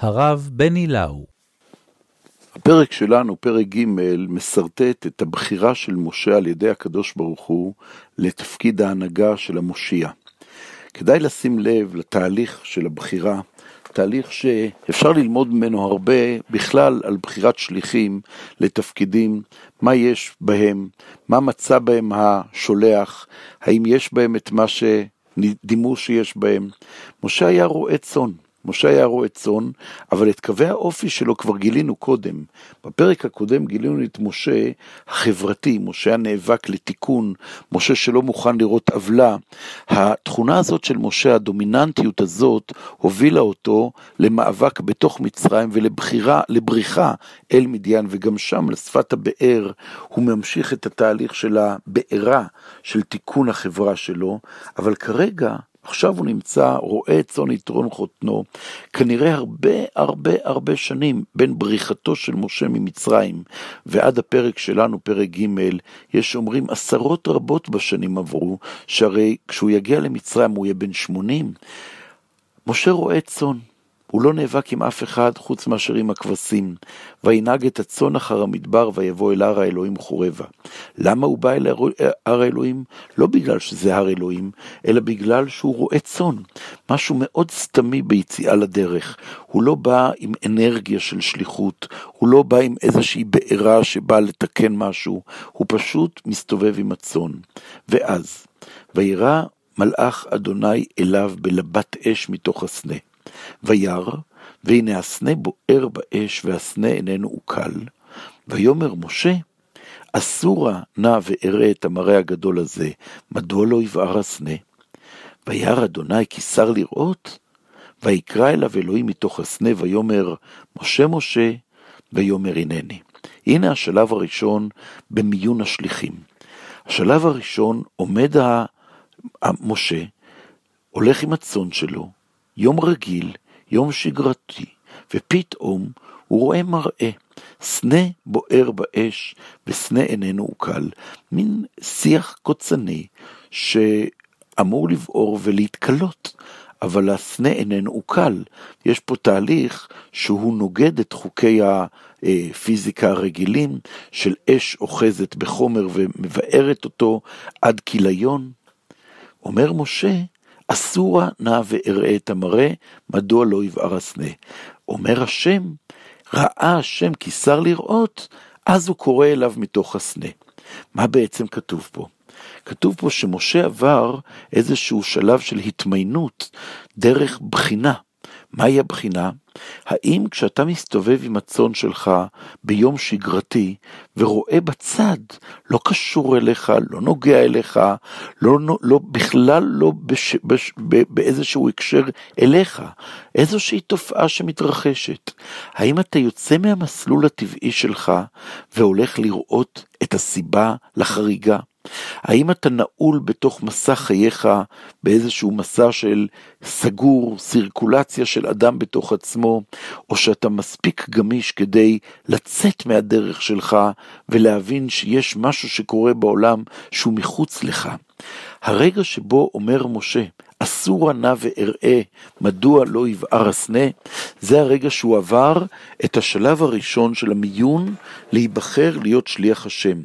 הרב בני לאו. הפרק שלנו, פרק ג', מסרטט את הבחירה של משה על ידי הקדוש ברוך הוא לתפקיד ההנהגה של המושיע. כדאי לשים לב לתהליך של הבחירה, תהליך שאפשר ללמוד ממנו הרבה בכלל על בחירת שליחים לתפקידים, מה יש בהם, מה מצא בהם השולח, האם יש בהם את מה שדימו שיש בהם. משה היה רועה צאן. משה היה רועה צאן, אבל את קווי האופי שלו כבר גילינו קודם. בפרק הקודם גילינו את משה החברתי, משה הנאבק לתיקון, משה שלא מוכן לראות עוולה. התכונה הזאת של משה, הדומיננטיות הזאת, הובילה אותו למאבק בתוך מצרים ולבחירה, לבריחה אל מדיין, וגם שם, לשפת הבאר, הוא ממשיך את התהליך של הבארה, של תיקון החברה שלו, אבל כרגע, עכשיו הוא נמצא, רואה צאן יתרון חותנו, כנראה הרבה הרבה הרבה שנים בין בריחתו של משה ממצרים ועד הפרק שלנו, פרק ג', יש אומרים עשרות רבות בשנים עברו, שהרי כשהוא יגיע למצרים הוא יהיה בן שמונים. משה רואה צאן, הוא לא נאבק עם אף אחד חוץ מאשר עם הכבשים. וינהג את הצאן אחר המדבר ויבוא אל הר האלוהים חורבה. למה הוא בא אל הר האלוהים? לא בגלל שזה הר אלוהים, אלא בגלל שהוא רואה צאן. משהו מאוד סתמי ביציאה לדרך. הוא לא בא עם אנרגיה של שליחות, הוא לא בא עם איזושהי בעירה שבאה לתקן משהו, הוא פשוט מסתובב עם הצאן. ואז, וירא מלאך אדוני אליו בלבת אש מתוך הסנה. וירא, והנה הסנה בוער באש, והסנה איננו עוקל. ויאמר משה, אסורה נא ואראה את המראה הגדול הזה, מדוע לא יבער הסנה? וירא אדוני כי שר לראות, ויקרא אליו אלוהים מתוך הסנה, ויאמר, משה משה, ויאמר הנני. הנה השלב הראשון במיון השליחים. השלב הראשון עומד משה, הולך עם הצאן שלו, יום רגיל, יום שגרתי, ופתאום הוא רואה מראה, סנה בוער באש, וסנה איננו עוקל, מין שיח קוצני שאמור לבעור ולהתקלות, אבל הסנה איננו עוקל. יש פה תהליך שהוא נוגד את חוקי הפיזיקה הרגילים של אש אוחזת בחומר ומבארת אותו עד כיליון. אומר משה, אסורה נא ואראה את המראה, מדוע לא יבער הסנה. אומר השם, ראה השם כי שר לראות, אז הוא קורא אליו מתוך הסנה. מה בעצם כתוב פה? כתוב פה שמשה עבר איזשהו שלב של התמיינות דרך בחינה. מהי הבחינה? האם כשאתה מסתובב עם הצאן שלך ביום שגרתי ורואה בצד, לא קשור אליך, לא נוגע אליך, לא, לא, בכלל לא בש, בש, באיזשהו הקשר אליך, איזושהי תופעה שמתרחשת, האם אתה יוצא מהמסלול הטבעי שלך והולך לראות את הסיבה לחריגה? האם אתה נעול בתוך מסע חייך באיזשהו מסע של סגור, סירקולציה של אדם בתוך עצמו, או שאתה מספיק גמיש כדי לצאת מהדרך שלך ולהבין שיש משהו שקורה בעולם שהוא מחוץ לך. הרגע שבו אומר משה, אסור נא ואראה מדוע לא יבער הסנה, זה הרגע שהוא עבר את השלב הראשון של המיון להיבחר להיות שליח השם.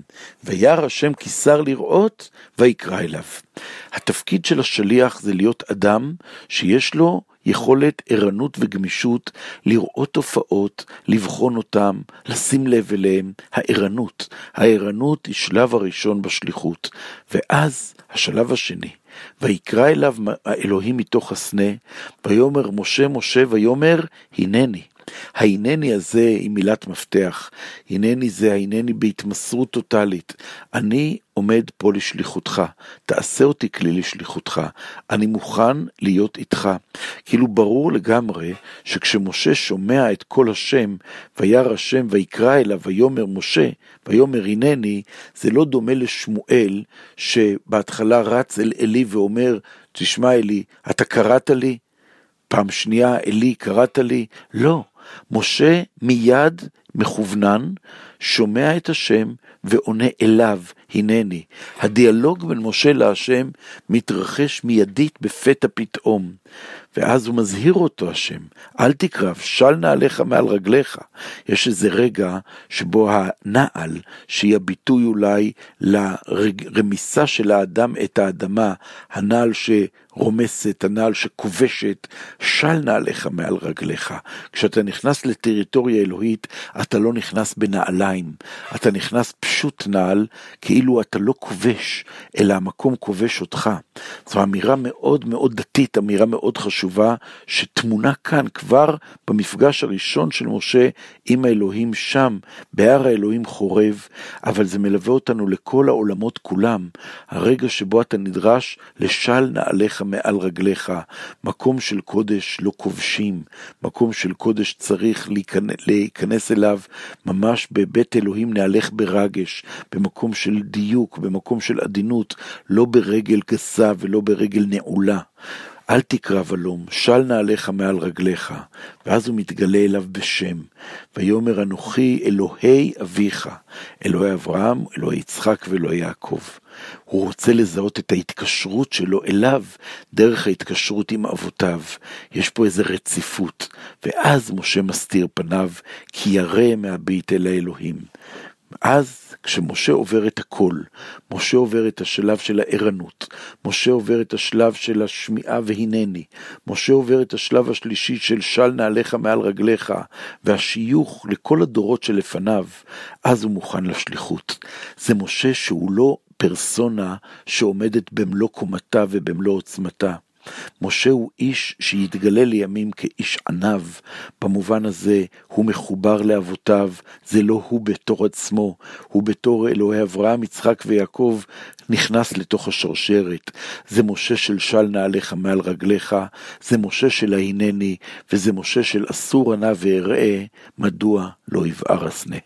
וירא השם כי שר לראות, ויקרא אליו. התפקיד של השליח זה להיות אדם שיש לו יכולת ערנות וגמישות לראות תופעות, לבחון אותם, לשים לב אליהם, הערנות. הערנות היא שלב הראשון בשליחות, ואז השלב השני, ויקרא אליו האלוהים מתוך הסנה, ויאמר משה משה ויאמר הנני. ההנני הזה היא מילת מפתח, הנני זה ההנני בהתמסרות טוטאלית. אני עומד פה לשליחותך, תעשה אותי כלי לשליחותך, אני מוכן להיות איתך. כאילו ברור לגמרי שכשמשה שומע את קול השם, וירא השם ויקרא אליו ויאמר משה, ויאמר הנני, זה לא דומה לשמואל שבהתחלה רץ אל עלי ואומר, תשמע אלי, אתה קראת לי? פעם שנייה, אלי, קראת לי? לא. משה מיד מכוונן, שומע את השם ועונה אליו, הנני. הדיאלוג בין משה להשם מתרחש מיידית בפתע פתאום. ואז הוא מזהיר אותו השם, אל תקרב, של נעליך מעל רגליך. יש איזה רגע שבו הנעל, שהיא הביטוי אולי לרמיסה של האדם את האדמה, הנעל ש... רומסת, הנעל שכובשת, של נעליך מעל רגליך. כשאתה נכנס לטריטוריה אלוהית, אתה לא נכנס בנעליים, אתה נכנס פשוט נעל, כאילו אתה לא כובש, אלא המקום כובש אותך. זו אמירה מאוד מאוד דתית, אמירה מאוד חשובה, שטמונה כאן כבר במפגש הראשון של משה עם האלוהים שם, בהר האלוהים חורב, אבל זה מלווה אותנו לכל העולמות כולם, הרגע שבו אתה נדרש לשל נעליך מעל רגליך, מקום של קודש לא כובשים, מקום של קודש צריך להיכנס אליו ממש בבית אלוהים נהלך ברגש, במקום של דיוק, במקום של עדינות, לא ברגל גסה ולא ברגל נעולה. אל תקרב הלום, של נעליך מעל רגליך. ואז הוא מתגלה אליו בשם. ויאמר אנוכי אלוהי אביך, אלוהי אברהם, אלוהי יצחק ואלוהי יעקב. הוא רוצה לזהות את ההתקשרות שלו אליו דרך ההתקשרות עם אבותיו. יש פה איזו רציפות. ואז משה מסתיר פניו, כי ירא מהבית אל האלוהים. אז כשמשה עובר את הכל, משה עובר את השלב של הערנות, משה עובר את השלב של השמיעה והנני, משה עובר את השלב השלישי של של נעליך מעל רגליך, והשיוך לכל הדורות שלפניו, אז הוא מוכן לשליחות. זה משה שהוא לא פרסונה שעומדת במלוא קומתה ובמלוא עוצמתה. משה הוא איש שיתגלה לימים כאיש עניו, במובן הזה הוא מחובר לאבותיו, זה לא הוא בתור עצמו, הוא בתור אלוהי אברהם, יצחק ויעקב, נכנס לתוך השרשרת. זה משה של של נעליך מעל רגליך, זה משה של ההנני, וזה משה של אסור ענה ואראה, מדוע לא יבער הסנה.